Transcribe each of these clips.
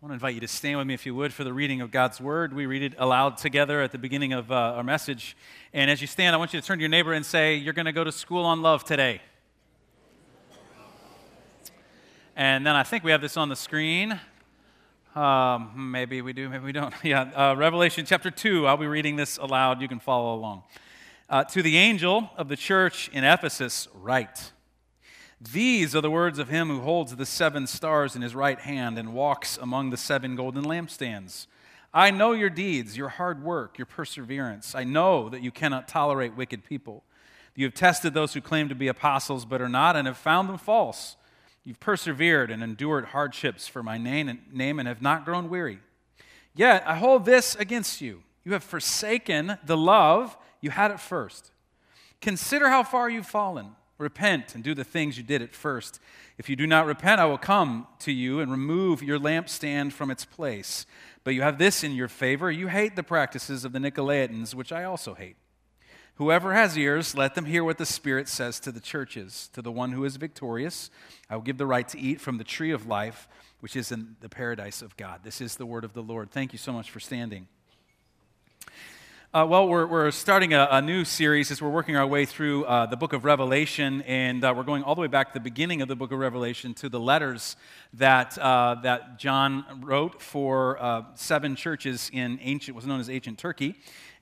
I want to invite you to stand with me, if you would, for the reading of God's Word. We read it aloud together at the beginning of uh, our message. And as you stand, I want you to turn to your neighbor and say, You're going to go to school on love today. And then I think we have this on the screen. Um, maybe we do, maybe we don't. yeah, uh, Revelation chapter 2. I'll be reading this aloud. You can follow along. Uh, to the angel of the church in Ephesus, write. These are the words of him who holds the seven stars in his right hand and walks among the seven golden lampstands. I know your deeds, your hard work, your perseverance. I know that you cannot tolerate wicked people. You have tested those who claim to be apostles but are not and have found them false. You've persevered and endured hardships for my name and have not grown weary. Yet I hold this against you. You have forsaken the love you had at first. Consider how far you've fallen. Repent and do the things you did at first. If you do not repent, I will come to you and remove your lampstand from its place. But you have this in your favor you hate the practices of the Nicolaitans, which I also hate. Whoever has ears, let them hear what the Spirit says to the churches. To the one who is victorious, I will give the right to eat from the tree of life, which is in the paradise of God. This is the word of the Lord. Thank you so much for standing. Uh, well, we're, we're starting a, a, new series as we're working our way through uh, the book of Revelation, and uh, we're going all the way back to the beginning of the book of Revelation to the letters that, uh, that John wrote for uh, seven churches in ancient, was known as ancient Turkey.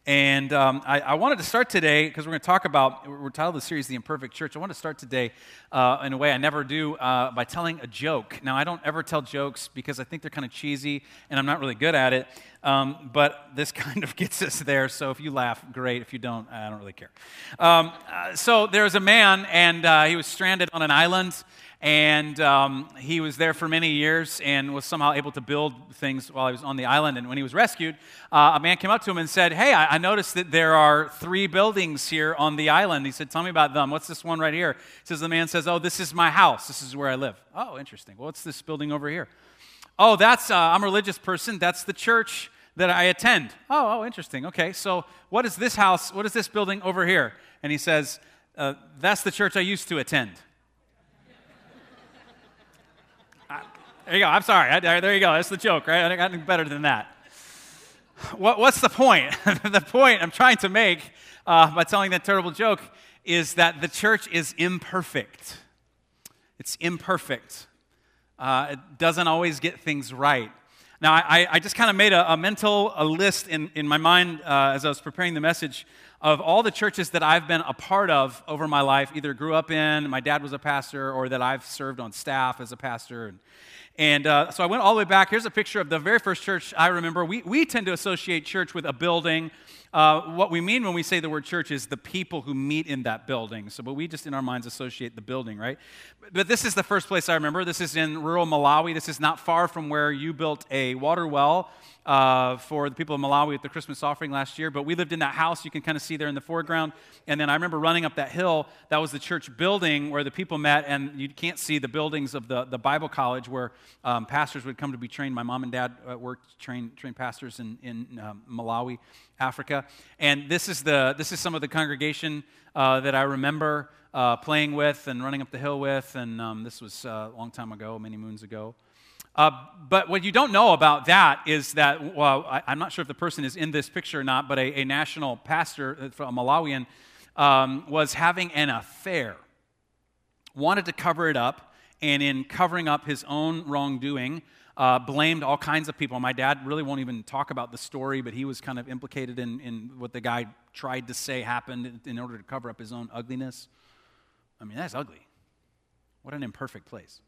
And um, I, I, wanted to start today because we're going to talk about, we're titled the series The Imperfect Church. I want to start today uh, in a way I never do uh, by telling a joke. Now, I don't ever tell jokes because I think they're kind of cheesy and I'm not really good at it. Um, but this kind of gets us there. So if you laugh, great. If you don't, I don't really care. Um, uh, so there's a man and uh, he was stranded on an island and um, he was there for many years and was somehow able to build things while he was on the island. And when he was rescued, uh, a man came up to him and said, Hey, I, I, noticed that there are three buildings here on the island. He said, Tell me about them. What's this one right here? He says, The man says, Oh, this is my house. This is where I live. Oh, interesting. Well, what's this building over here? Oh, that's, uh, I'm a religious person. That's the church that I attend. Oh, oh, interesting. Okay, so what is this house? What is this building over here? And he says, uh, That's the church I used to attend. There you go. I'm sorry. There you go. That's the joke, right? I got better than that. What, what's the point? the point I'm trying to make uh, by telling that terrible joke is that the church is imperfect. It's imperfect. Uh, it doesn't always get things right. Now, I, I just kind of made a, a, mental a list in, in my mind uh, as I was preparing the message of all the churches that I've been a part of over my life, either grew up in, my dad was a pastor, or that I've served on staff as a pastor. And, and uh, so I went all the way back. Here's a picture of the very first church I remember. We, we tend to associate church with a building. Uh, what we mean when we say the word church is the people who meet in that building. So, but we just in our minds associate the building, right? But this is the first place I remember. This is in rural Malawi. This is not far from where you built a water well uh, for the people of Malawi at the Christmas offering last year. But we lived in that house you can kind of see there in the foreground. And then I remember running up that hill. That was the church building where the people met. And you can't see the buildings of the, the Bible college where um, pastors would come to be trained. My mom and dad uh, worked, trained, trained pastors in, in um, Malawi, Africa. And this is, the, this is some of the congregation uh, that I remember uh, playing with and running up the hill with. And um, this was uh, a long time ago, many moons ago. Uh, but what you don't know about that is that, well, I, am not sure if the person is in this picture or not, but a, a national pastor, uh, a Malawian, um, was having an affair, wanted to cover it up, and in covering up his own wrongdoing, uh, blamed all kinds of people. My dad really won't even talk about the story, but he was kind of implicated in, in what the guy tried to say happened in order to cover up his own ugliness. I mean, that's ugly. What an imperfect place.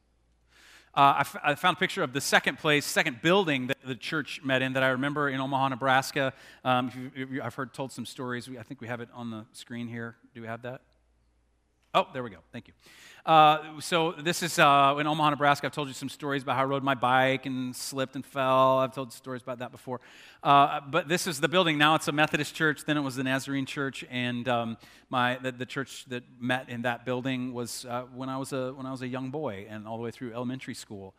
Uh, I, f- I found a picture of the second place, second building that the church met in that I remember in Omaha, Nebraska. Um, if you, I've heard told some stories. We, I think we have it on the screen here. Do we have that? Oh, there we go. Thank you. Uh, so this is uh, in Omaha, Nebraska. I've told you some stories about how I rode my bike and slipped and fell. I've told stories about that before. Uh, but this is the building. Now it's a Methodist church. Then it was the Nazarene church, and um, my the, the, church that met in that building was uh, when I was a when I was a young boy and all the way through elementary school.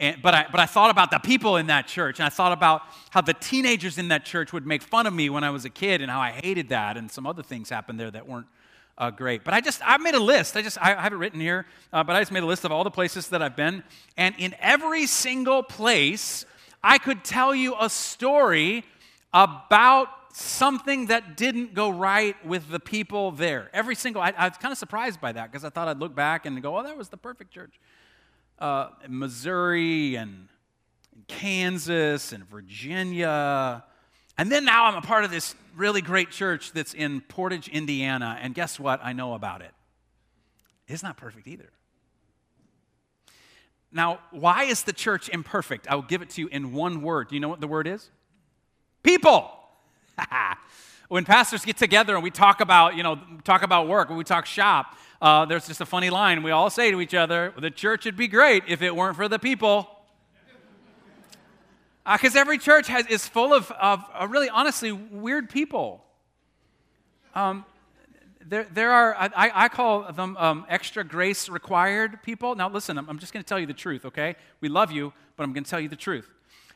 And, but, I, but I thought about the people in that church, and I thought about how the teenagers in that church would make fun of me when I was a kid, and how I hated that, and some other things happened there that weren't uh, great. But I just, I made a list. I just, I, have it written here, uh, but I just made a list of all the places that I've been. And in every single place, I could tell you a story about something that didn't go right with the people there. Every single, I, I was kind of surprised by that because I thought I'd look back and go, oh, that was the perfect church. Uh, Missouri and Kansas and Virginia. And then now I'm a part of this really great church that's in Portage, Indiana. And guess what? I know about it. It's not perfect either. Now, why is the church imperfect? I'll give it to you in one word. Do you know what the word is? People. when pastors get together and we talk about, you know, talk about work, when we talk shop, uh, there's just a funny line. We all say to each other, the church would be great if it weren't for the people. Because uh, every church has, is full of, of uh, really, honestly, weird people. Um, there, there are, I, I call them um, extra grace required people. Now, listen, I'm, I'm just going to tell you the truth, okay? We love you, but I'm going to tell you the truth.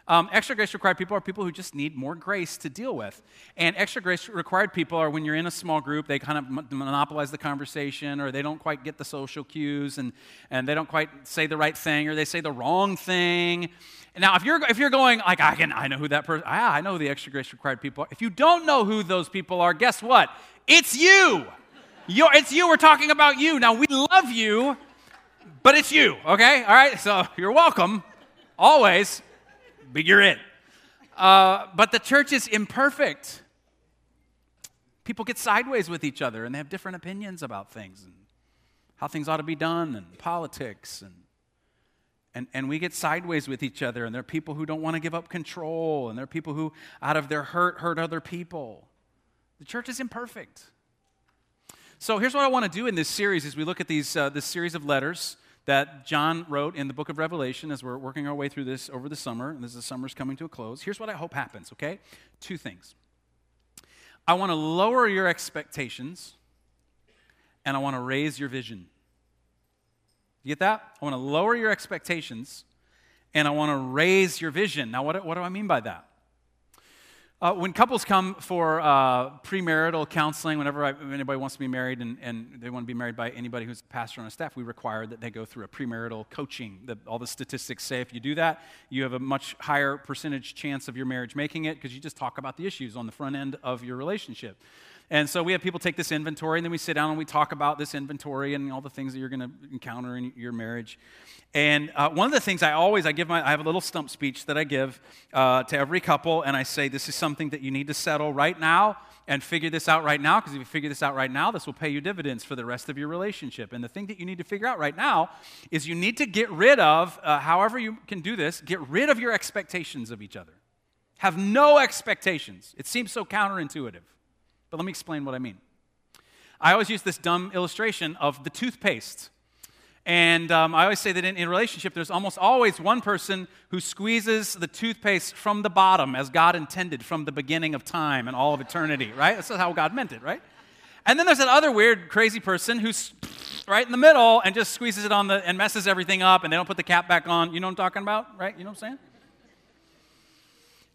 Um, extra grace required people are people who just need more grace to deal with. And extra grace required people are when you're in a small group, they kind of monopolize the conversation or they don't quite get the social cues and, and they don't quite say the right thing or they say the wrong thing. Now, if you're, if you're going, like, I, can, I know who that person, ah, I know the extra grace required people are. If you don't know who those people are, guess what? It's you. You're, it's you. We're talking about you. Now, we love you, but it's you, okay? All right? So you're welcome, always but you're in. Uh, but the church is imperfect. People get sideways with each other and they have different opinions about things and how things ought to be done and politics and and, and we get sideways with each other, and there are people who don't want to give up control, and there are people who, out of their hurt, hurt other people. The church is imperfect. So here's what I want to do in this series as we look at these, uh, this series of letters that John wrote in the book of Revelation as we're working our way through this over the summer, and as the summer's coming to a close. Here's what I hope happens, okay? Two things. I want to lower your expectations, and I want to raise your vision. You get that? I want to lower your expectations, and I want to raise your vision. Now, what, what do I mean by that? Uh, when couples come for uh, premarital counseling, whenever I, anybody wants to be married and, and, they want to be married by anybody who's a pastor on a staff, we require that they go through a premarital coaching. The, all the statistics say if you do that, you have a much higher percentage chance of your marriage making it because you just talk about the issues on the front end of your relationship. And so we have people take this inventory, and then we sit down and we talk about this inventory and all the things that you're going to encounter in your marriage. And uh, one of the things I always, I give my, I have a little stump speech that I give uh, to every couple, and I say, this is something that you need to settle right now and figure this out right now, because if you figure this out right now, this will pay you dividends for the rest of your relationship. And the thing that you need to figure out right now is you need to get rid of, uh, however you can do this, get rid of your expectations of each other. Have no expectations. It seems so counterintuitive. But let me explain what I mean. I always use this dumb illustration of the toothpaste. And um, I always say that in, in a relationship, there's almost always one person who squeezes the toothpaste from the bottom as God intended from the beginning of time and all of eternity, right? That's how God meant it, right? And then there's that other weird, crazy person who's right in the middle and just squeezes it on the and messes everything up and they don't put the cap back on. You know what I'm talking about, right? You know what I'm saying?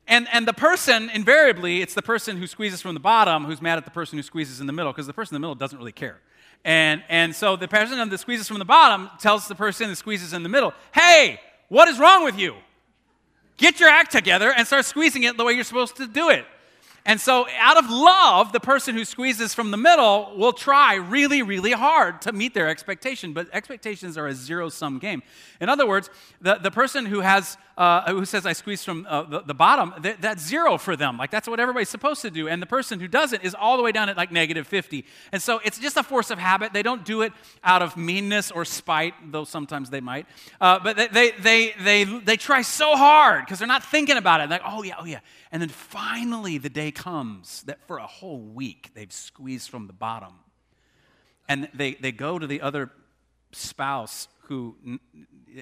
And, and the person, invariably, it's the person who squeezes from the bottom who's mad at the person who squeezes in the middle because the person in the middle doesn't really care. And, and so the person that squeezes from the bottom tells the person that squeezes in the middle, hey, what is wrong with you? Get your act together and start squeezing it the way you're supposed to do it. And so, out of love, the person who squeezes from the middle will try really, really hard to meet their expectation. But expectations are a zero sum game. In other words, the, the person who, has, uh, who says, I squeeze from uh, the, the, bottom, th- that's zero for them. Like, that's what everybody's supposed to do. And the person who doesn't is all the way down at like negative 50. And so, it's just a force of habit. They don't do it out of meanness or spite, though sometimes they might. Uh, but they, they, they, they, they try so hard because they're not thinking about it. Like, oh, yeah, oh, yeah. And then finally, the day comes that for a whole week they've squeezed from the bottom. And they, they go to the other spouse who,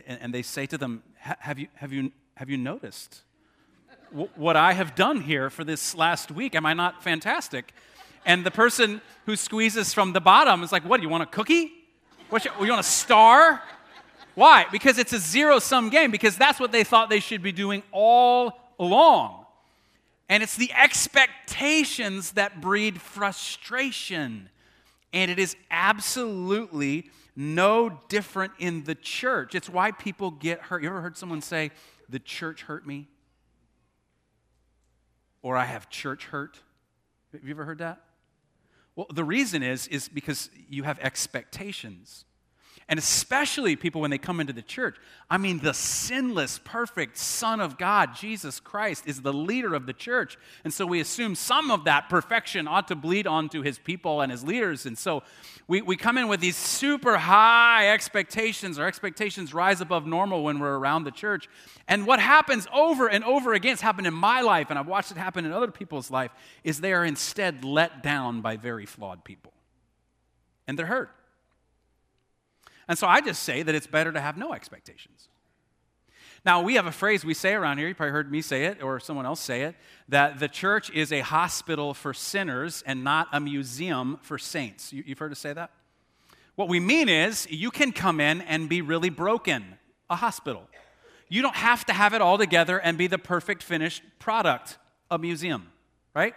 and they say to them, Have you, have you, have you noticed what I have done here for this last week? Am I not fantastic? And the person who squeezes from the bottom is like, What, do you want a cookie? What, you, you want a star? Why? Because it's a zero sum game, because that's what they thought they should be doing all along. And it's the expectations that breed frustration. And it is absolutely no different in the church. It's why people get hurt. You ever heard someone say, the church hurt me? or I have church hurt. Have you ever heard that? Well, the reason is is because you have expectations. And especially people when they come into the church. I mean, the sinless, perfect Son of God, Jesus Christ, is the leader of the church. And so we assume some of that perfection ought to bleed onto his people and his leaders. And so we, we come in with these super high expectations. Our expectations rise above normal when we're around the church. And what happens over and over again, it's happened in my life, and I've watched it happen in other people's life, is they are instead let down by very flawed people. And they're hurt. And so I just say that it's better to have no expectations. Now, we have a phrase we say around here, you probably heard me say it or someone else say it, that the church is a hospital for sinners and not a museum for saints. You, have heard us say that? What we mean is you can come in and be really broken, a hospital. You don't have to have it all together and be the perfect finished product, a museum, right?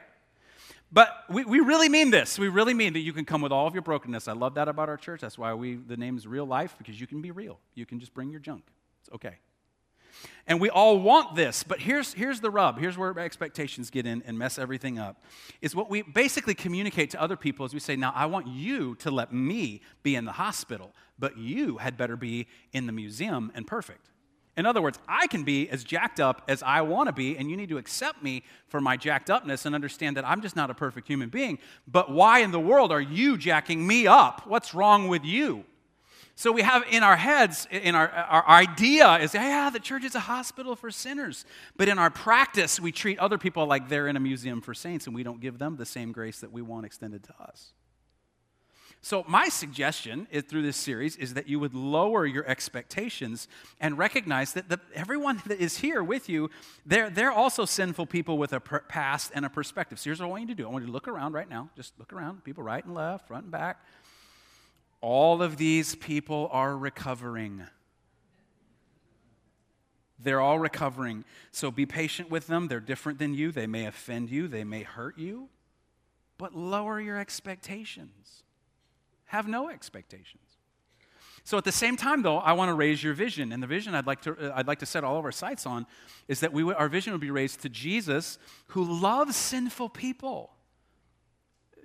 But we, we really mean this. We really mean that you can come with all of your brokenness. I love that about our church. That's why we the name is Real Life, because you can be real. You can just bring your junk. It's okay. And we all want this, but here's, here's the rub. Here's where expectations get in and mess everything up. Is what we basically communicate to other people is we say, now I want you to let me be in the hospital, but you had better be in the museum and perfect. In other words, I can be as jacked up as I want to be, and you need to accept me for my jacked upness and understand that I'm just not a perfect human being. But why in the world are you jacking me up? What's wrong with you? So we have in our heads, in our, our idea is, yeah, the church is a hospital for sinners. But in our practice, we treat other people like they're in a museum for saints, and we don't give them the same grace that we want extended to us. So, my suggestion is, through this series is that you would lower your expectations and recognize that the, everyone that is here with you, they're, they're also sinful people with a per- past and a perspective. So, here's what I want you to do I want you to look around right now. Just look around, people right and left, front and back. All of these people are recovering. They're all recovering. So be patient with them. They're different than you. They may offend you, they may hurt you, but lower your expectations. Have no expectations. So at the same time, though, I want to raise your vision. And the vision I'd like to, uh, I'd like to set all of our sights on is that we, our vision would be raised to Jesus who loves sinful people.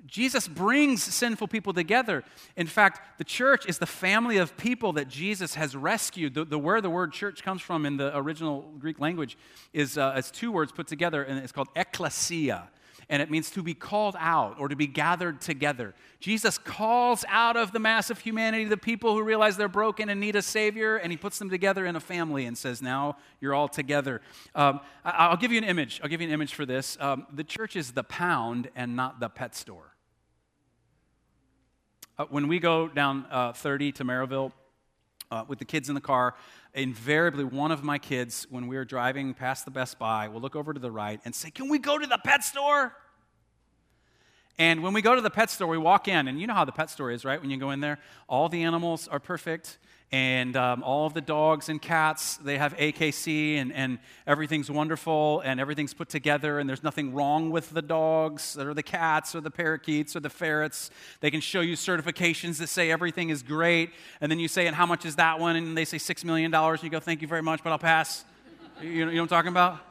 Jesus brings sinful people together. In fact, the church is the family of people that Jesus has rescued. The, the where the word church comes from in the original Greek language is, uh, is two words put together, and it's called ecclesia and it means to be called out or to be gathered together. Jesus calls out of the mass of humanity the people who realize they're broken and need a Savior, and He puts them together in a family and says, Now you're all together. Um, I, will give you an image. I'll give you an image for this. Um, the church is the pound and not the pet store. Uh, when we go down uh, 30 to Merrillville uh, with the kids in the car, invariably one of my kids, when we are driving past the Best Buy, will look over to the right and say, Can we go to the pet store? And when we go to the pet store, we walk in, and you know how the pet store is, right? When you go in there, all the animals are perfect, and um, all of the dogs and cats, they have AKC, and, and everything's wonderful, and everything's put together, and there's nothing wrong with the dogs, or the cats, or the parakeets, or the ferrets. They can show you certifications that say everything is great, and then you say, and how much is that one? And they say $6 million, and you go, thank you very much, but I'll pass. you, you know what I'm talking about?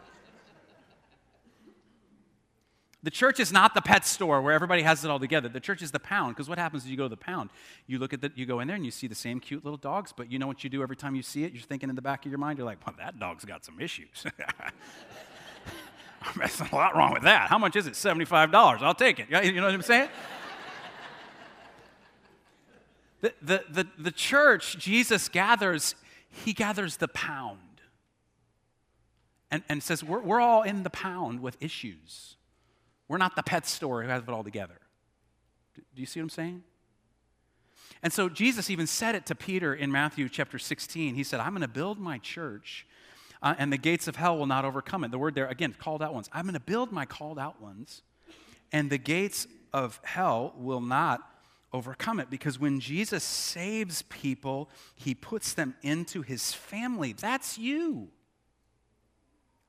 The church is not the pet store where everybody has it all together. The church is the pound because what happens is you go to the pound? You look at the, you go in there and you see the same cute little dogs, but you know what you do every time you see it? You're thinking in the back of your mind, you're like, well, that dog's got some issues. There's a lot wrong with that. How much is it? $75. I'll take it. You know what I'm saying? the, the, the, the church, Jesus gathers, he gathers the pound and, and says, we're, we're all in the pound with issues. We're not the pet store who has it all together. Do you see what I'm saying? And so Jesus even said it to Peter in Matthew chapter 16. He said, I'm going to build my church, uh, and the gates of hell will not overcome it. The word there, again, called out ones. I'm going to build my called out ones, and the gates of hell will not overcome it. Because when Jesus saves people, he puts them into his family. That's you.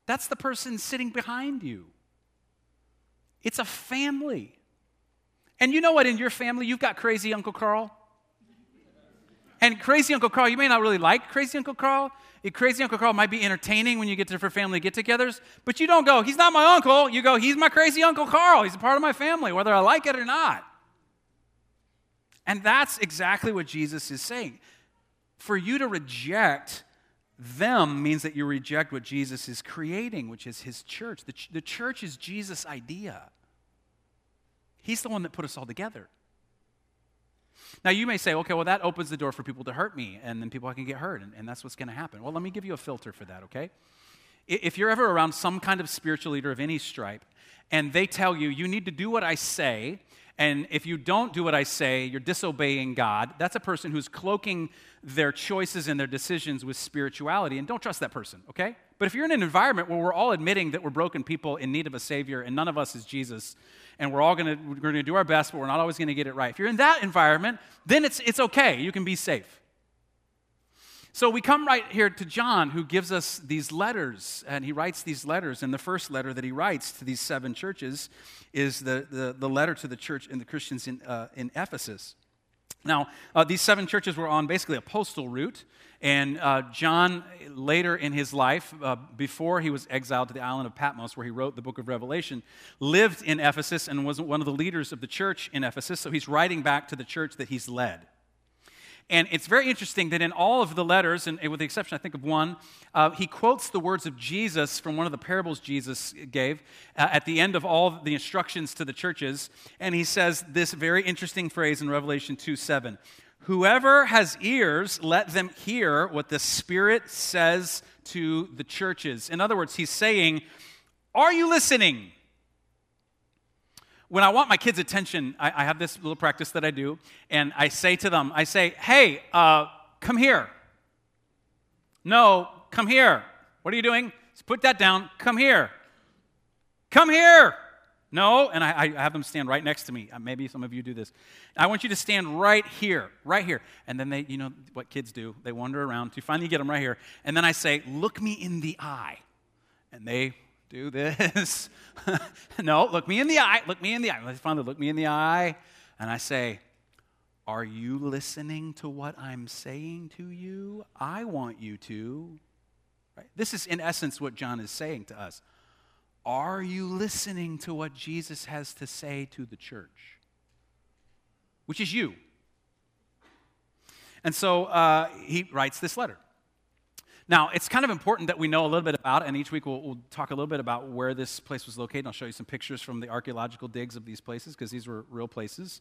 That's the person sitting behind you. It's a family. And you know what? In your family, you've got crazy Uncle Carl. And Crazy Uncle Carl, you may not really like Crazy Uncle Carl. Eh, crazy Uncle Carl might be entertaining when you get to for family get togethers, but you don't go, he's not my uncle. You go, he's my crazy Uncle Carl. He's a part of my family, whether I like it or not. And that's exactly what Jesus is saying. For you to reject them means that you reject what Jesus is creating, which is his church. The, ch- the church is Jesus' idea. He's the one that put us all together. Now, you may say, okay, well, that opens the door for people to hurt me, and then people can get hurt, and, and that's what's going to happen. Well, let me give you a filter for that, okay? If you're ever around some kind of spiritual leader of any stripe, and they tell you, you need to do what I say, and if you don't do what I say, you're disobeying God, that's a person who's cloaking their choices and their decisions with spirituality, and don't trust that person, okay? But if you're in an environment where we're all admitting that we're broken people in need of a Savior, and none of us is Jesus, and we're all gonna, we're gonna do our best, but we're not always gonna get it right. If you're in that environment, then it's, it's okay. You can be safe. So we come right here to John, who gives us these letters, and he writes these letters. And the first letter that he writes to these seven churches is the, the, the letter to the church and the Christians in, uh, in Ephesus. Now, uh, these seven churches were on basically a postal route, and uh, John, later in his life, uh, before he was exiled to the island of Patmos, where he wrote the book of Revelation, lived in Ephesus and was one of the leaders of the church in Ephesus. So he's writing back to the church that he's led. And it's very interesting that in all of the letters, and with the exception, I think, of one, uh, he quotes the words of Jesus from one of the parables Jesus gave uh, at the end of all the instructions to the churches. And he says this very interesting phrase in Revelation 2 7. Whoever has ears, let them hear what the Spirit says to the churches. In other words, he's saying, Are you listening? When I want my kids' attention, I, I, have this little practice that I do, and I say to them, I say, hey, uh, come here. No, come here. What are you doing? put that down. Come here. Come here. No, and I, I, have them stand right next to me. Uh, maybe some of you do this. I want you to stand right here, right here. And then they, you know what kids do, they wander around to finally get them right here. And then I say, look me in the eye. And they do this. no, look me in the eye. Look me in the eye. They finally look me in the eye, and I say, Are you listening to what I'm saying to you? I want you to. Right? This is, in essence, what John is saying to us. Are you listening to what Jesus has to say to the church? Which is you. And so uh, he writes this letter. Now, it's kind of important that we know a little bit about and each week we'll, we'll, talk a little bit about where this place was located. I'll show you some pictures from the archaeological digs of these places, because these were real places.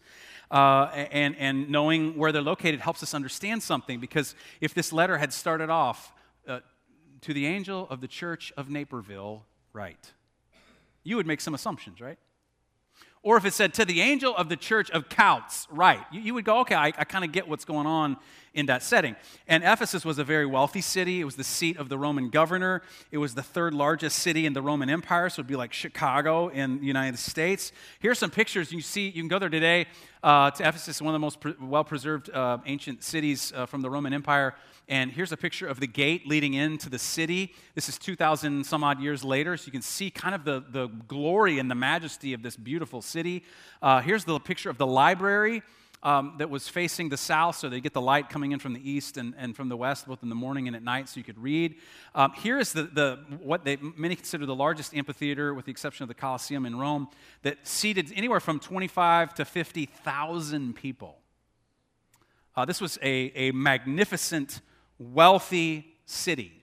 Uh, and, and knowing where they're located helps us understand something, because if this letter had started off uh, to the angel of the church of Naperville, right, you would make some assumptions, right? Or if it said to the angel of the church of Kouts, right, you, you would go, okay, I, I kind of get what's going on in that setting. And Ephesus was a very wealthy city. It was the seat of the Roman governor. It was the third largest city in the Roman Empire, so it would be like Chicago in the United States. Here's some pictures. You see, you can go there today uh, to Ephesus, one of the most pre- well preserved uh, ancient cities uh, from the Roman Empire. And here's a picture of the gate leading into the city. This is 2,000 some odd years later, so you can see kind of the, the glory and the majesty of this beautiful city. Uh, here's the picture of the library. Um, that was facing the south, so they get the light coming in from the east and, and from the west, both in the morning and at night, so you could read. Um, here is the, the, what they, many consider the largest amphitheater, with the exception of the Colosseum in Rome, that seated anywhere from 25 to 50,000 people. Uh, this was a, a magnificent wealthy city.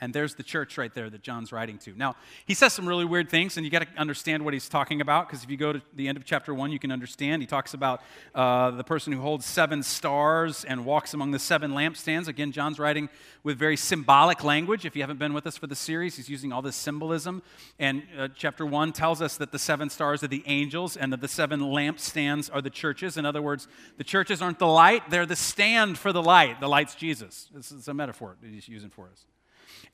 And there's the church right there that John's writing to. Now, he says some really weird things, and you got to understand what he's talking about, because if you go to the end of chapter one, you can understand. He talks about uh, the person who holds seven stars and walks among the seven lampstands. Again, John's writing with very symbolic language. If you haven't been with us for the series, he's using all this symbolism. And uh, chapter one tells us that the seven stars are the angels, and that the seven lampstands are the churches. In other words, the churches aren't the light, they're the stand for the light. The light's Jesus. This is a metaphor that he's using for us.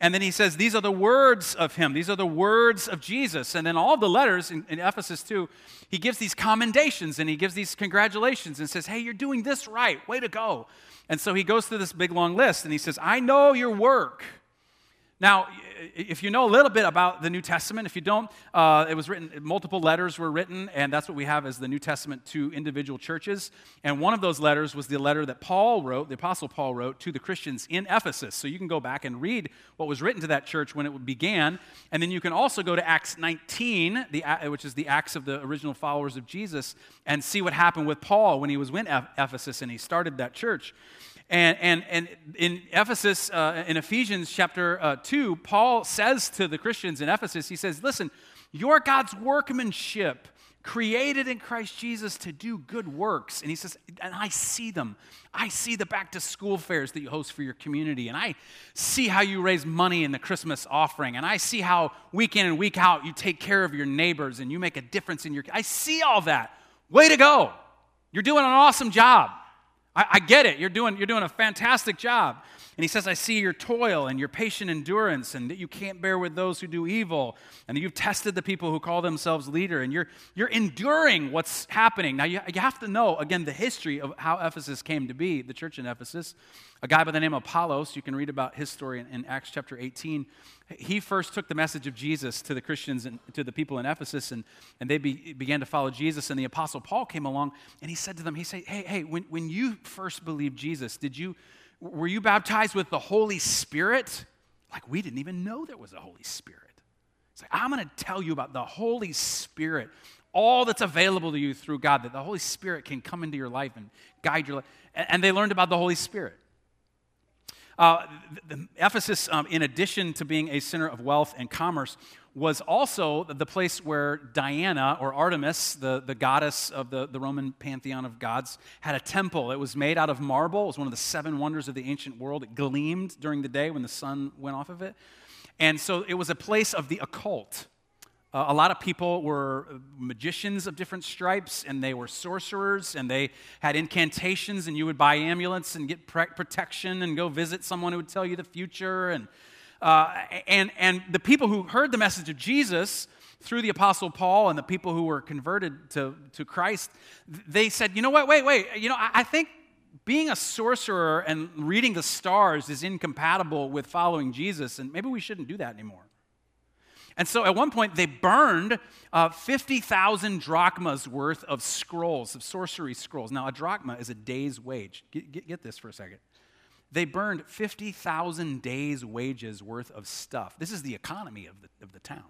And then he says, These are the words of him. These are the words of Jesus. And then all the letters in, in, Ephesus, too, he gives these commendations and he gives these congratulations and says, Hey, you're doing this right. Way to go. And so he goes through this big long list and he says, I know your work, Now, if you know a little bit about the New Testament, if you don't, uh, it was written, multiple letters were written, and that's what we have as the New Testament to individual churches. And one of those letters was the letter that Paul wrote, the Apostle Paul wrote to the Christians in Ephesus. So you can go back and read what was written to that church when it began. And then you can also go to Acts 19, the, which is the Acts of the original followers of Jesus, and see what happened with Paul when he was in Ephesus and he started that church. And, and, and in Ephesus, uh, in Ephesians chapter uh, 2, Paul says to the Christians in Ephesus, he says, Listen, you're God's workmanship, created in Christ Jesus to do good works. And he says, And I see them. I see the back to school fairs that you host for your community. And I see how you raise money in the Christmas offering. And I see how week in and week out you take care of your neighbors and you make a difference in your. I see all that. Way to go. You're doing an awesome job. I, I, get it. You're doing, you're doing a fantastic job. And he says, I see your toil and your patient endurance, and that you can't bear with those who do evil, and you've tested the people who call themselves leader, and you're, you're enduring what's happening. Now, you, you have to know, again, the history of how Ephesus came to be, the church in Ephesus. A guy by the name of Apollos, you can read about his story in, in Acts chapter 18. He first took the message of Jesus to the Christians and to the people in Ephesus, and, and they be, began to follow Jesus. And the Apostle Paul came along, and he said to them, he said, hey, hey, when, when you first believed Jesus, did you were you baptized with the Holy Spirit? Like, we didn't even know there was a Holy Spirit. It's like, I'm going to tell you about the Holy Spirit, all that's available to you through God, that the Holy Spirit can come into your life and guide your life. And they learned about the Holy Spirit. Uh, the, the Ephesus, um, in addition to being a center of wealth and commerce, was also the place where Diana, or Artemis, the, the goddess of the, the Roman pantheon of gods, had a temple. It was made out of marble. It was one of the seven wonders of the ancient world. It gleamed during the day when the sun went off of it. And so it was a place of the occult. Uh, a lot of people were magicians of different stripes, and they were sorcerers, and they had incantations, and you would buy amulets and get pre- protection and go visit someone who would tell you the future. And uh, and, and the people who heard the message of Jesus through the Apostle Paul and the people who were converted to, to Christ, they said, you know what, wait, wait, you know, I, I think being a sorcerer and reading the stars is incompatible with following Jesus, and maybe we shouldn't do that anymore. And so at one point, they burned uh, 50,000 drachmas worth of scrolls, of sorcery scrolls. Now, a drachma is a day's wage. Get, get, get this for a second. They burned 50,000 days' wages worth of stuff. This is the economy of the, of the town.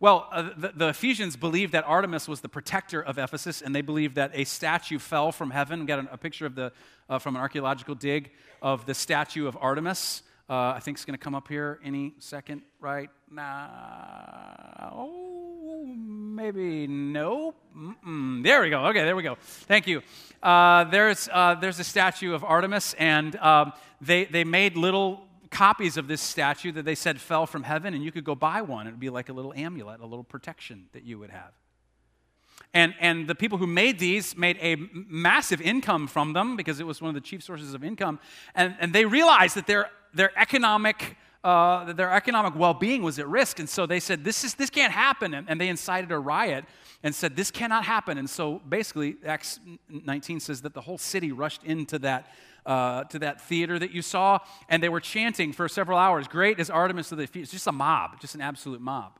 Well, uh, the, the, Ephesians believed that Artemis was the protector of Ephesus, and they believed that a statue fell from heaven. We got a, a picture of the, uh, from an archaeological dig of the statue of Artemis. Uh, I think it's going to come up here any second right now. Oh, maybe no. Mm-mm. There we go. Okay, there we go. Thank you. Uh, there's, uh, there's a statue of Artemis, and um, they, they made little copies of this statue that they said fell from heaven, and you could go buy one. It would be like a little amulet, a little protection that you would have. And, and the people who made these made a massive income from them because it was one of the chief sources of income. And, and they realized that their, their economic uh, their economic well-being was at risk and so they said this, is, this can't happen and, and, they incited a riot and said this cannot happen and so basically acts 19 says that the whole city rushed into that uh, to that theater that you saw and they were chanting for several hours great is artemis of the Ephesians. just a mob just an absolute mob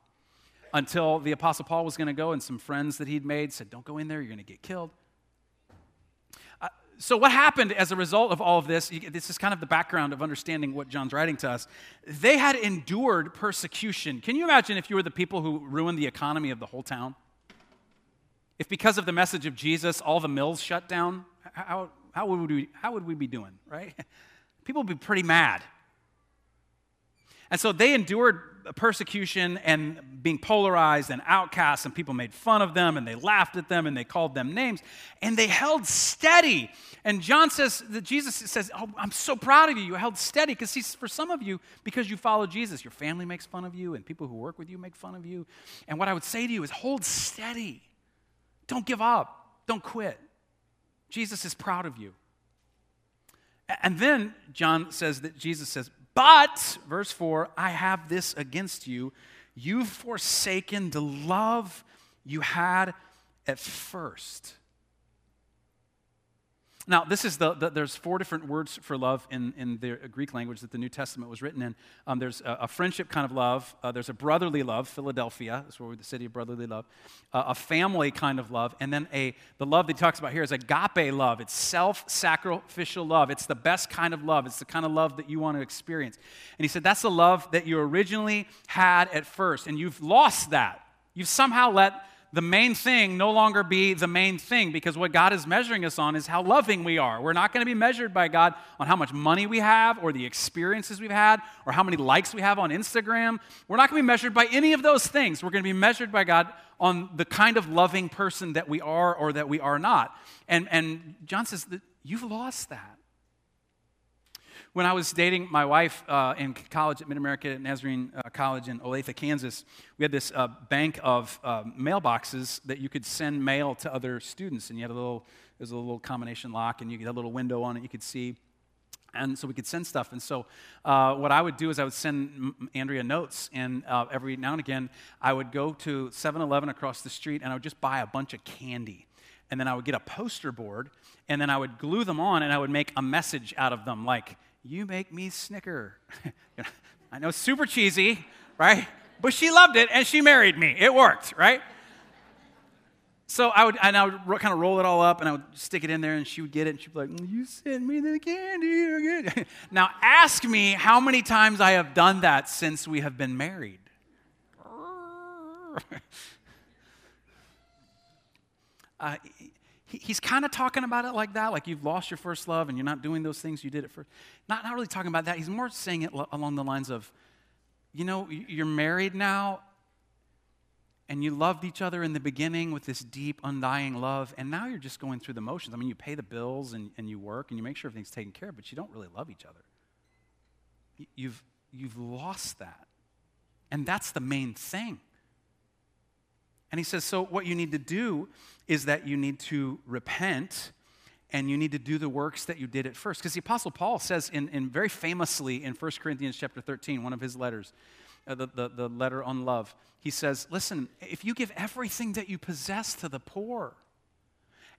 until the Apostle Paul was going to go, and some friends that he'd made said, Don't go in there, you're going to get killed. So, what happened as a result of all of this? This is kind of the background of understanding what John's writing to us. They had endured persecution. Can you imagine if you were the people who ruined the economy of the whole town? If because of the message of Jesus, all the mills shut down, how, how, would, we, how would we be doing, right? People would be pretty mad. And so they endured persecution and being polarized and outcast, and people made fun of them and they laughed at them and they called them names, and they held steady. And John says that Jesus says, Oh, I'm so proud of you. You held steady. Because for some of you, because you follow Jesus, your family makes fun of you, and people who work with you make fun of you. And what I would say to you is hold steady. Don't give up. Don't quit. Jesus is proud of you. And then John says that Jesus says, but, verse 4, I have this against you. You've forsaken the love you had at first. Now, this is the, the, there's four different words for love in, in the Greek language that the New Testament was written in. Um, there's a, a, friendship kind of love. Uh, there's a brotherly love, Philadelphia, that's where we're the city of brotherly love. Uh, a family kind of love, and then a the love that he talks about here is agape love. It's self-sacrificial love. It's the best kind of love. It's the kind of love that you want to experience. And he said that's the love that you originally had at first, and you've lost that. You've somehow let the main thing no longer be the main thing because what God is measuring us on is how loving we are. We're not going to be measured by God on how much money we have or the experiences we've had or how many likes we have on Instagram. We're not going to be measured by any of those things. We're going to be measured by God on the kind of loving person that we are or that we are not. And, and John says that you've lost that. When I was dating my wife uh, in college at Mid America Nazarene uh, College in Olathe, Kansas, we had this uh, bank of uh, mailboxes that you could send mail to other students. And you had a little, there's a little combination lock, and you had a little window on it you could see. And so we could send stuff. And so uh, what I would do is I would send Andrea notes. And uh, every now and again, I would go to 7 Eleven across the street and I would just buy a bunch of candy and then I would get a poster board, and then I would glue them on, and I would make a message out of them, like, you make me snicker. I know, super cheesy, right? But she loved it and she married me. It worked, right? So I would, and I would kind of roll it all up and I would stick it in there and she would get it and she'd be like, You sent me the candy again. now ask me how many times I have done that since we have been married. uh, he's kind of talking about it like that, like you've lost your first love and you're not doing those things you did at first. Not, not really talking about that. He's more saying it along the lines of, you know, you're married now and you loved each other in the beginning with this deep, undying love, and now you're just going through the motions. I mean, you pay the bills and, and you work and you make sure everything's taken care of, but you don't really love each other. You've, you've lost that. And that's the main thing. And he says, So, what you need to do is that you need to repent and you need to do the works that you did at first. Because the Apostle Paul says, in, in, very famously in 1 Corinthians chapter 13, one of his letters, uh, the, the, the letter on love, he says, Listen, if you give everything that you possess to the poor,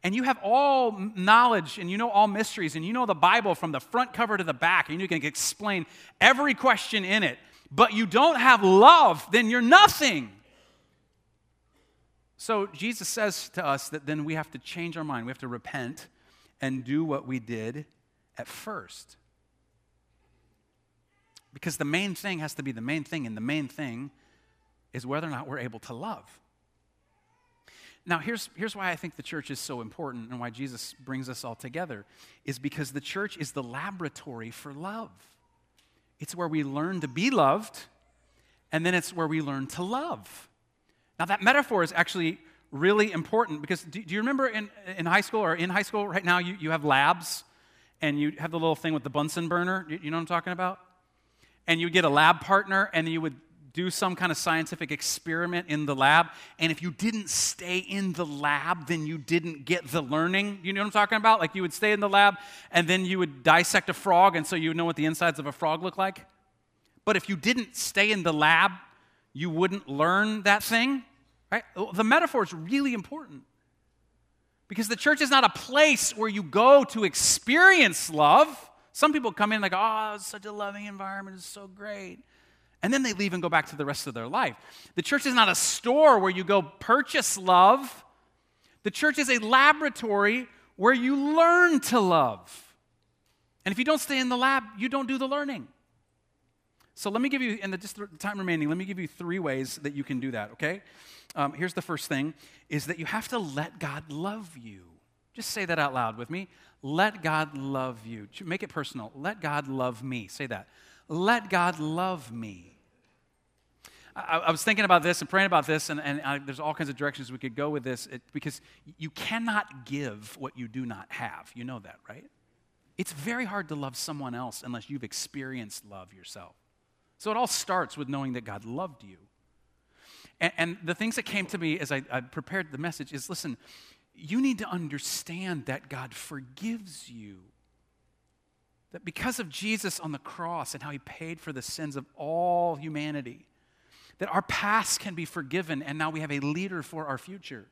and you have all knowledge and you know all mysteries and you know the Bible from the front cover to the back and you can explain every question in it, but you don't have love, then you're nothing. So Jesus says to us that then we have to change our mind. We have to repent and do what we did at first. Because the main thing has to be the main thing, and the main thing is whether or not we're able to love. Now, here's, here's why I think the church is so important and why Jesus brings us all together is because the church is the laboratory for love. It's where we learn to be loved, and then it's where we learn to love. Now, that metaphor is actually really important because do, do, you remember in, in high school or in high school right now, you, you have labs and you have the little thing with the Bunsen burner? You, you know what I'm talking about? And you get a lab partner and you would do some kind of scientific experiment in the lab. And if you didn't stay in the lab, then you didn't get the learning. You know what I'm talking about? Like you would stay in the lab and then you would dissect a frog, and so you would know what the insides of a frog look like. But if you didn't stay in the lab, you wouldn't learn that thing. Right? The metaphor is really important. Because the church is not a place where you go to experience love. Some people come in like, oh, it's such a loving environment, it's so great. And then they leave and go back to the rest of their life. The church is not a store where you go purchase love. The church is a laboratory where you learn to love. And if you don't stay in the lab, you don't do the learning. So let me give you, in the just the time remaining, let me give you three ways that you can do that, okay? Um, here's the first thing is that you have to let God love you. Just say that out loud with me. Let God love you. Make it personal. Let God love me. Say that. Let God love me. I, I was thinking about this and praying about this, and, and I, there's all kinds of directions we could go with this it, because you cannot give what you do not have. You know that, right? It's very hard to love someone else unless you've experienced love yourself. So it all starts with knowing that God loved you. And, and the things that came to me as I, I prepared the message is listen, you need to understand that God forgives you. That because of Jesus on the cross and how he paid for the sins of all humanity, that our past can be forgiven and now we have a leader for our future.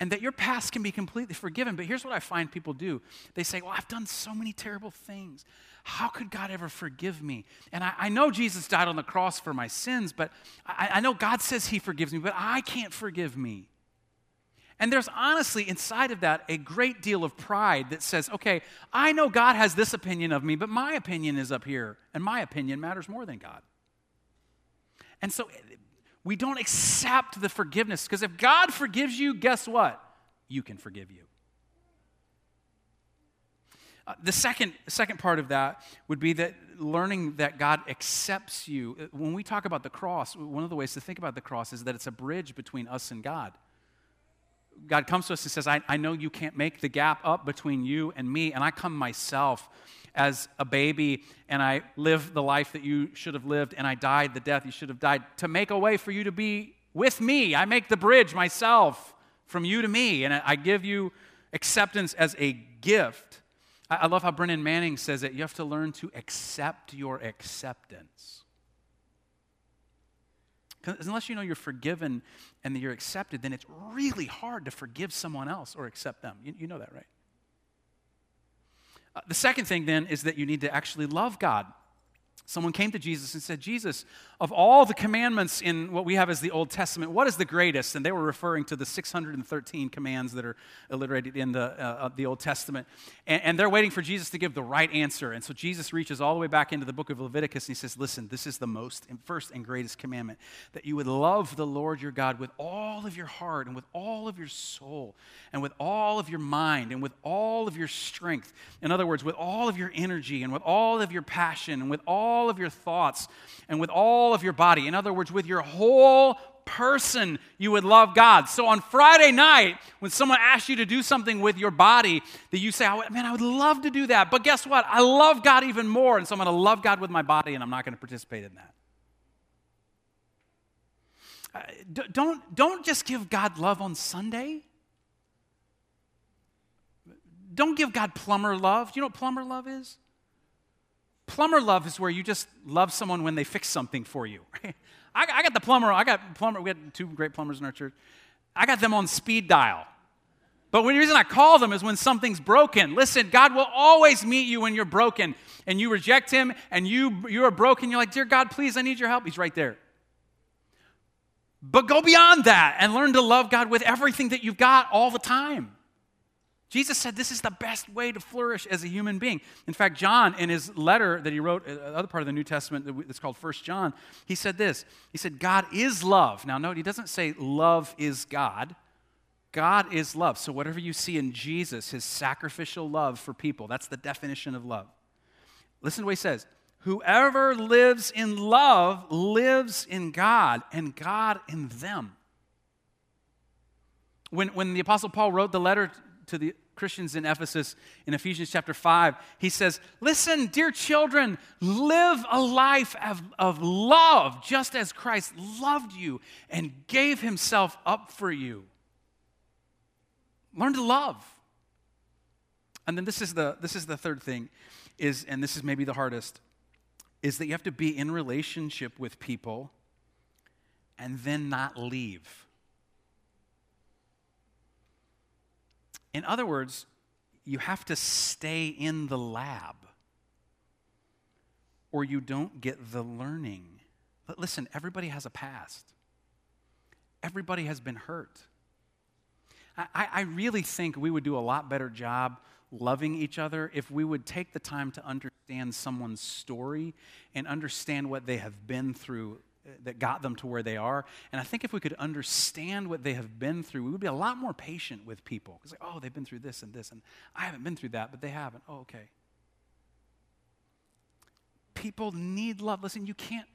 and that your past can be completely forgiven. But here's what I find people do they say, Well, I've done so many terrible things. How could God ever forgive me? And I, I know Jesus died on the cross for my sins, but I, I know God says He forgives me, but I can't forgive me. And there's honestly inside of that a great deal of pride that says, okay, I know God has this opinion of me, but my opinion is up here, and my opinion matters more than God. And so we don't accept the forgiveness because if God forgives you, guess what? You can forgive you. Uh, the second, second part of that would be that learning that God accepts you. Uh, when we talk about the cross, one of the ways to think about the cross is that it's a bridge between us and God. God comes to us and says, I, I know you can't make the gap up between you and me, and I come myself as a baby and I live the life that you should have lived, and I died the death you should have died to make a way for you to be with me. I make the bridge myself from you to me, and I give you acceptance as a gift. I love how Brennan Manning says it. you have to learn to accept your acceptance. Unless you know you're forgiven and that you're accepted, then it's really hard to forgive someone else or accept them. You, you know that, right? Uh, the second thing then is that you need to actually love God. Someone came to Jesus and said, Jesus, of all the commandments in what we have as the Old Testament, what is the greatest? And they were referring to the 613 commands that are alliterated in the, uh, the Old Testament. And, and, they're waiting for Jesus to give the right answer. And so Jesus reaches all the way back into the book of Leviticus and he says, Listen, this is the most and first and greatest commandment that you would love the Lord your God with all of your heart and with all of your soul and with all of your mind and with all of your strength. In other words, with all of your energy and with all of your passion and with all of your thoughts and with all of your body. In other words, with your whole person, you would love God. So on Friday night, when someone asks you to do something with your body, that you say, man, I would love to do that. But guess what? I love God even more. And so I'm going to love God with my body, and I'm not going to participate in that. Uh, don't, don't just give God love on Sunday. Don't give God plumber love. Do you know what plumber love is? Plumber love is where you just love someone when they fix something for you. I, I got the plumber, I got plumber, we got two great plumbers in our church. I got them on speed dial. But the reason I call them is when something's broken. Listen, God will always meet you when you're broken and you reject Him and you, you are broken. You're like, Dear God, please, I need your help. He's right there. But go beyond that and learn to love God with everything that you've got all the time. Jesus said this is the best way to flourish as a human being. In fact, John, in his letter that he wrote, uh, other part of the New Testament that's called First John, he said this. He said, God is love. Now, note, he doesn't say love is God. God is love. So, whatever you see in Jesus, his sacrificial love for people, that's the definition of love. Listen to what he says Whoever lives in love lives in God, and God in them. When, when the Apostle Paul wrote the letter to the Christians in Ephesus in Ephesians chapter 5. He says, Listen, dear children, live a life of, of love, just as Christ loved you and gave himself up for you. Learn to love. And then this is the, this is the third thing, is, and this is maybe the hardest, is that you have to be in relationship with people and then not leave. In other words, you have to stay in the lab or you don't get the learning. But listen, everybody has a past, everybody has been hurt. I, I, really think we would do a lot better job loving each other if we would take the time to understand someone's story and understand what they have been through that got them to where they are. And I think if we could understand what they have been through, we would be a lot more patient with people. Because, like, oh, they've been through this and this, and I haven't been through that, but they haven't. Oh, okay. People need love. Listen, you can't,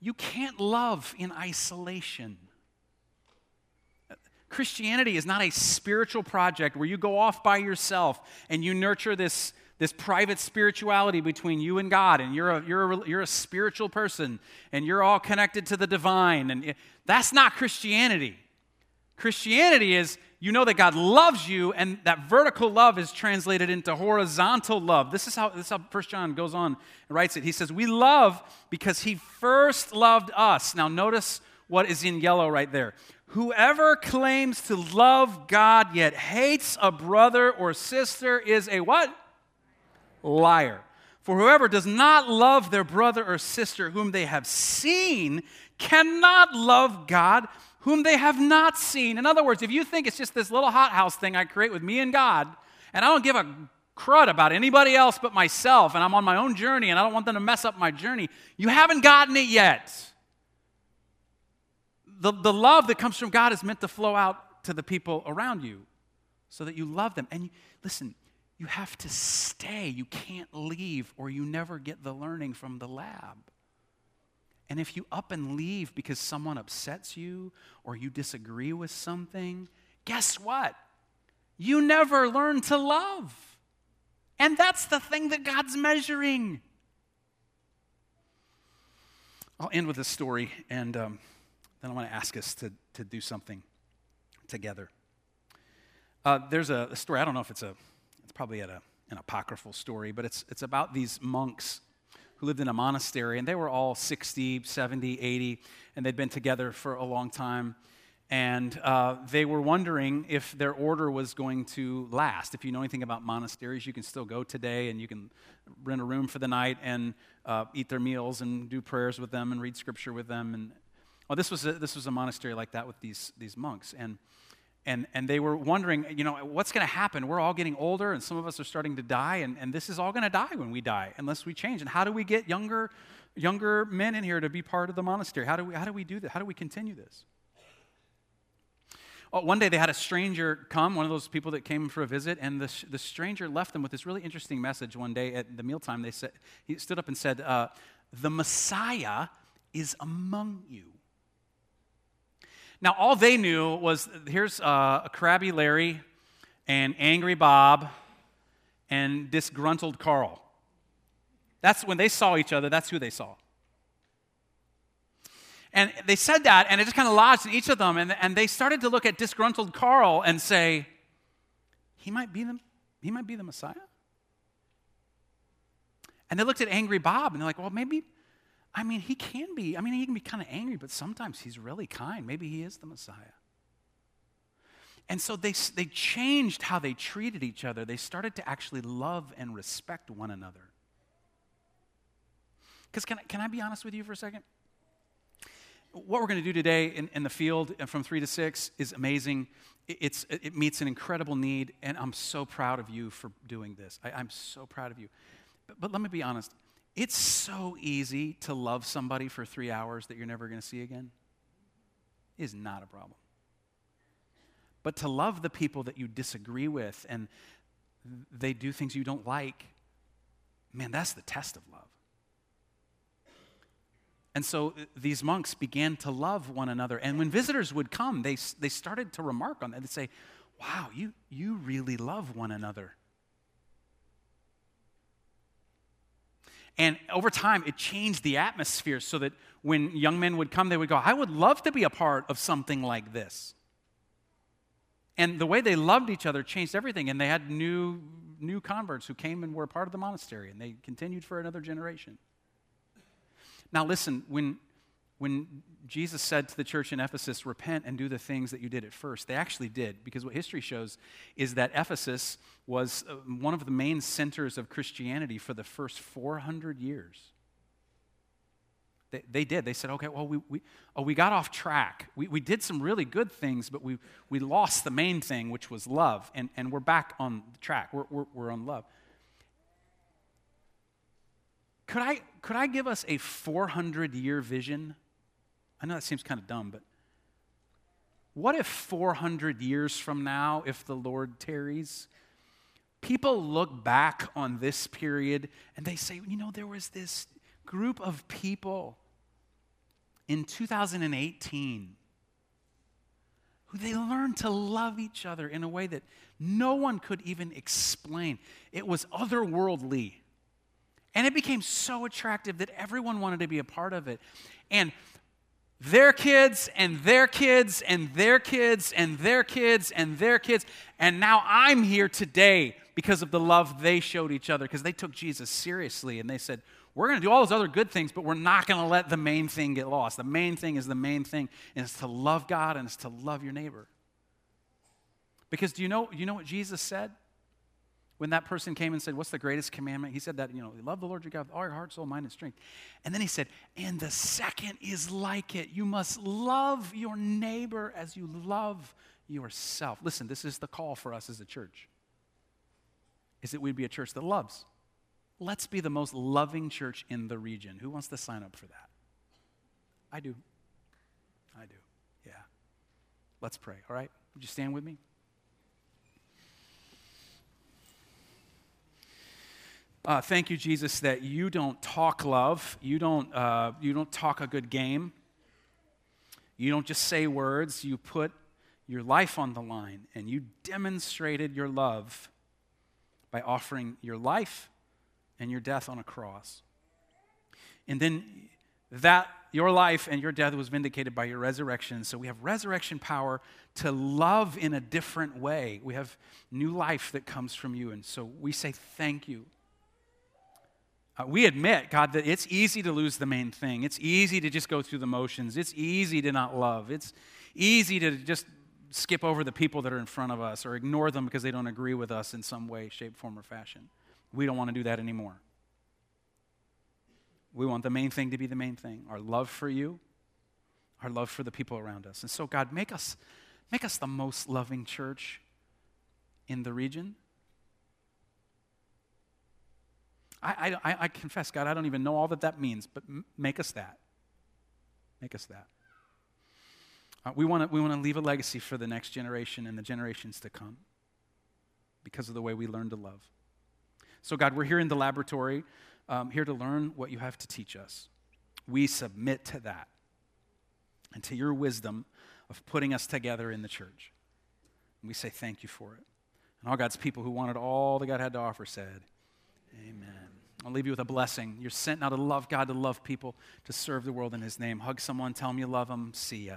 you can't love in isolation. Christianity is not a spiritual project where you go off by yourself and you nurture this this private spirituality between you and God, and you're a, you're a, you're a spiritual person, and you're all connected to the divine. And that's not Christianity. Christianity is you know that God loves you, and that vertical love is translated into horizontal love. This is how this is how First John goes on and writes it. He says, "We love because He first loved us." Now, notice what is in yellow right there. Whoever claims to love God yet hates a brother or sister is a what? Liar. For whoever does not love their brother or sister whom they have seen cannot love God whom they have not seen. In other words, if you think it's just this little hothouse thing I create with me and God, and I don't give a crud about anybody else but myself, and I'm on my own journey and I don't want them to mess up my journey, you haven't gotten it yet. The, the love that comes from God is meant to flow out to the people around you so that you love them. And you, listen, you have to stay. You can't leave, or you never get the learning from the lab. And if you up and leave because someone upsets you or you disagree with something, guess what? You never learn to love. And that's the thing that God's measuring. I'll end with this story, and um, then I want to ask us to, to do something together. Uh, there's a, a, story, I don't know if it's a, it's probably a, an apocryphal story, but it's, it's about these monks who lived in a monastery, and they were all 60, 70, 80, and they'd been together for a long time and uh, they were wondering if their order was going to last. If you know anything about monasteries, you can still go today and you can rent a room for the night and uh, eat their meals and do prayers with them and read scripture with them. And well, this was a, this was a monastery like that with these these monks, and and and they were wondering, you know, what's going to happen? We're all getting older, and some of us are starting to die, and, and this is all going to die when we die unless we change. And how do we get younger younger men in here to be part of the monastery? How do we how do we do that? How do we continue this? Oh, one day they had a stranger come, one of those people that came for a visit, and the, the stranger left them with this really interesting message one day at the mealtime. They said, he stood up and said, uh, The Messiah is among you. Now, all they knew was here's uh, a crabby Larry and angry Bob and disgruntled Carl. That's when they saw each other, that's who they saw. And they said that, and it just kind of lodged in each of them. And, and they started to look at disgruntled Carl and say, he might be the, he might be the Messiah. And they looked at angry Bob, and they're like, well, maybe, I mean, he can be. I mean, he can be kind of angry, but sometimes he's really kind. Maybe he is the Messiah. And so they, they changed how they treated each other. They started to actually love and respect one another. Because can, can I be honest with you for a second? what we're going to do today in, in the field uh, from 3 to 6 is amazing. It's, it meets an incredible need, and I'm so proud of you for doing this. I, am so proud of you. But, but let me be honest it's so easy to love somebody for three hours that you're never going to see again. It is not a problem. But to love the people that you disagree with and they do things you don't like, man, that's the test of love. And so uh, these monks began to love one another. And when visitors would come, they, they started to remark on that. They'd say, Wow, you, you really love one another. And over time, it changed the atmosphere so that when young men would come, they would go, I would love to be a part of something like this. And the way they loved each other changed everything. And they had new, new converts who came and were part of the monastery, and they continued for another generation. Now, listen, when, when Jesus said to the church in Ephesus, repent and do the things that you did at first, they actually did, because what history shows is that Ephesus was uh, one of the main centers of Christianity for the first 400 years. They, they did. They said, okay, well, we, we, oh, we got off track. We, we did some really good things, but we, we lost the main thing, which was love, and, and we're back on track. We're, we're, we're on love. Could I, could I give us a 400 year vision? I know that seems kind of dumb, but what if 400 years from now, if the Lord tarries, people look back on this period and they say, you know, there was this group of people in 2018 who they learned to love each other in a way that no one could even explain. It was otherworldly. And it became so attractive that everyone wanted to be a part of it. And their kids and their kids and their kids and their kids and their kids. And now I'm here today because of the love they showed each other because they took Jesus seriously and they said, We're going to do all those other good things, but we're not going to let the main thing get lost. The main thing is the main thing, and it's to love God and it's to love your neighbor. Because do you know, you know what Jesus said? When that person came and said, What's the greatest commandment? He said that, you know, love the Lord your God with all your heart, soul, mind, and strength. And then he said, And the second is like it. You must love your neighbor as you love yourself. Listen, this is the call for us as a church. Is that we'd be a church that loves. Let's be the most loving church in the region. Who wants to sign up for that? I do. I do. Yeah. Let's pray, all right? Would you stand with me? Uh, thank you, Jesus, that you don't talk love. You don't, uh, you don't talk a good game. You don't just say words. You put your life on the line, and you demonstrated your love by offering your life and your death on a cross. And then that your life and your death was vindicated by your resurrection. So we have resurrection power to love in a different way. We have new life that comes from you. And so we say thank you uh, we admit, God, that it's easy to lose the main thing. It's easy to just go through the motions. It's easy to not love. It's easy to just skip over the people that are in front of us or ignore them because they don't agree with us in some way, shape, form, or fashion. We don't want to do that anymore. We want the main thing to be the main thing our love for you, our love for the people around us. And so, God, make us, make us the most loving church in the region. I, I, I confess, God, I don't even know all that that means, but m- make us that. Make us that. Uh, we want to we wanna leave a legacy for the next generation and the generations to come because of the way we learn to love. So, God, we're here in the laboratory, um, here to learn what you have to teach us. We submit to that and to your wisdom of putting us together in the church. And we say thank you for it. And all God's people who wanted all that God had to offer said, Amen. I'll leave you with a blessing. You're sent now to love God, to love people, to serve the world in His name. Hug someone, tell them you love them. See ya.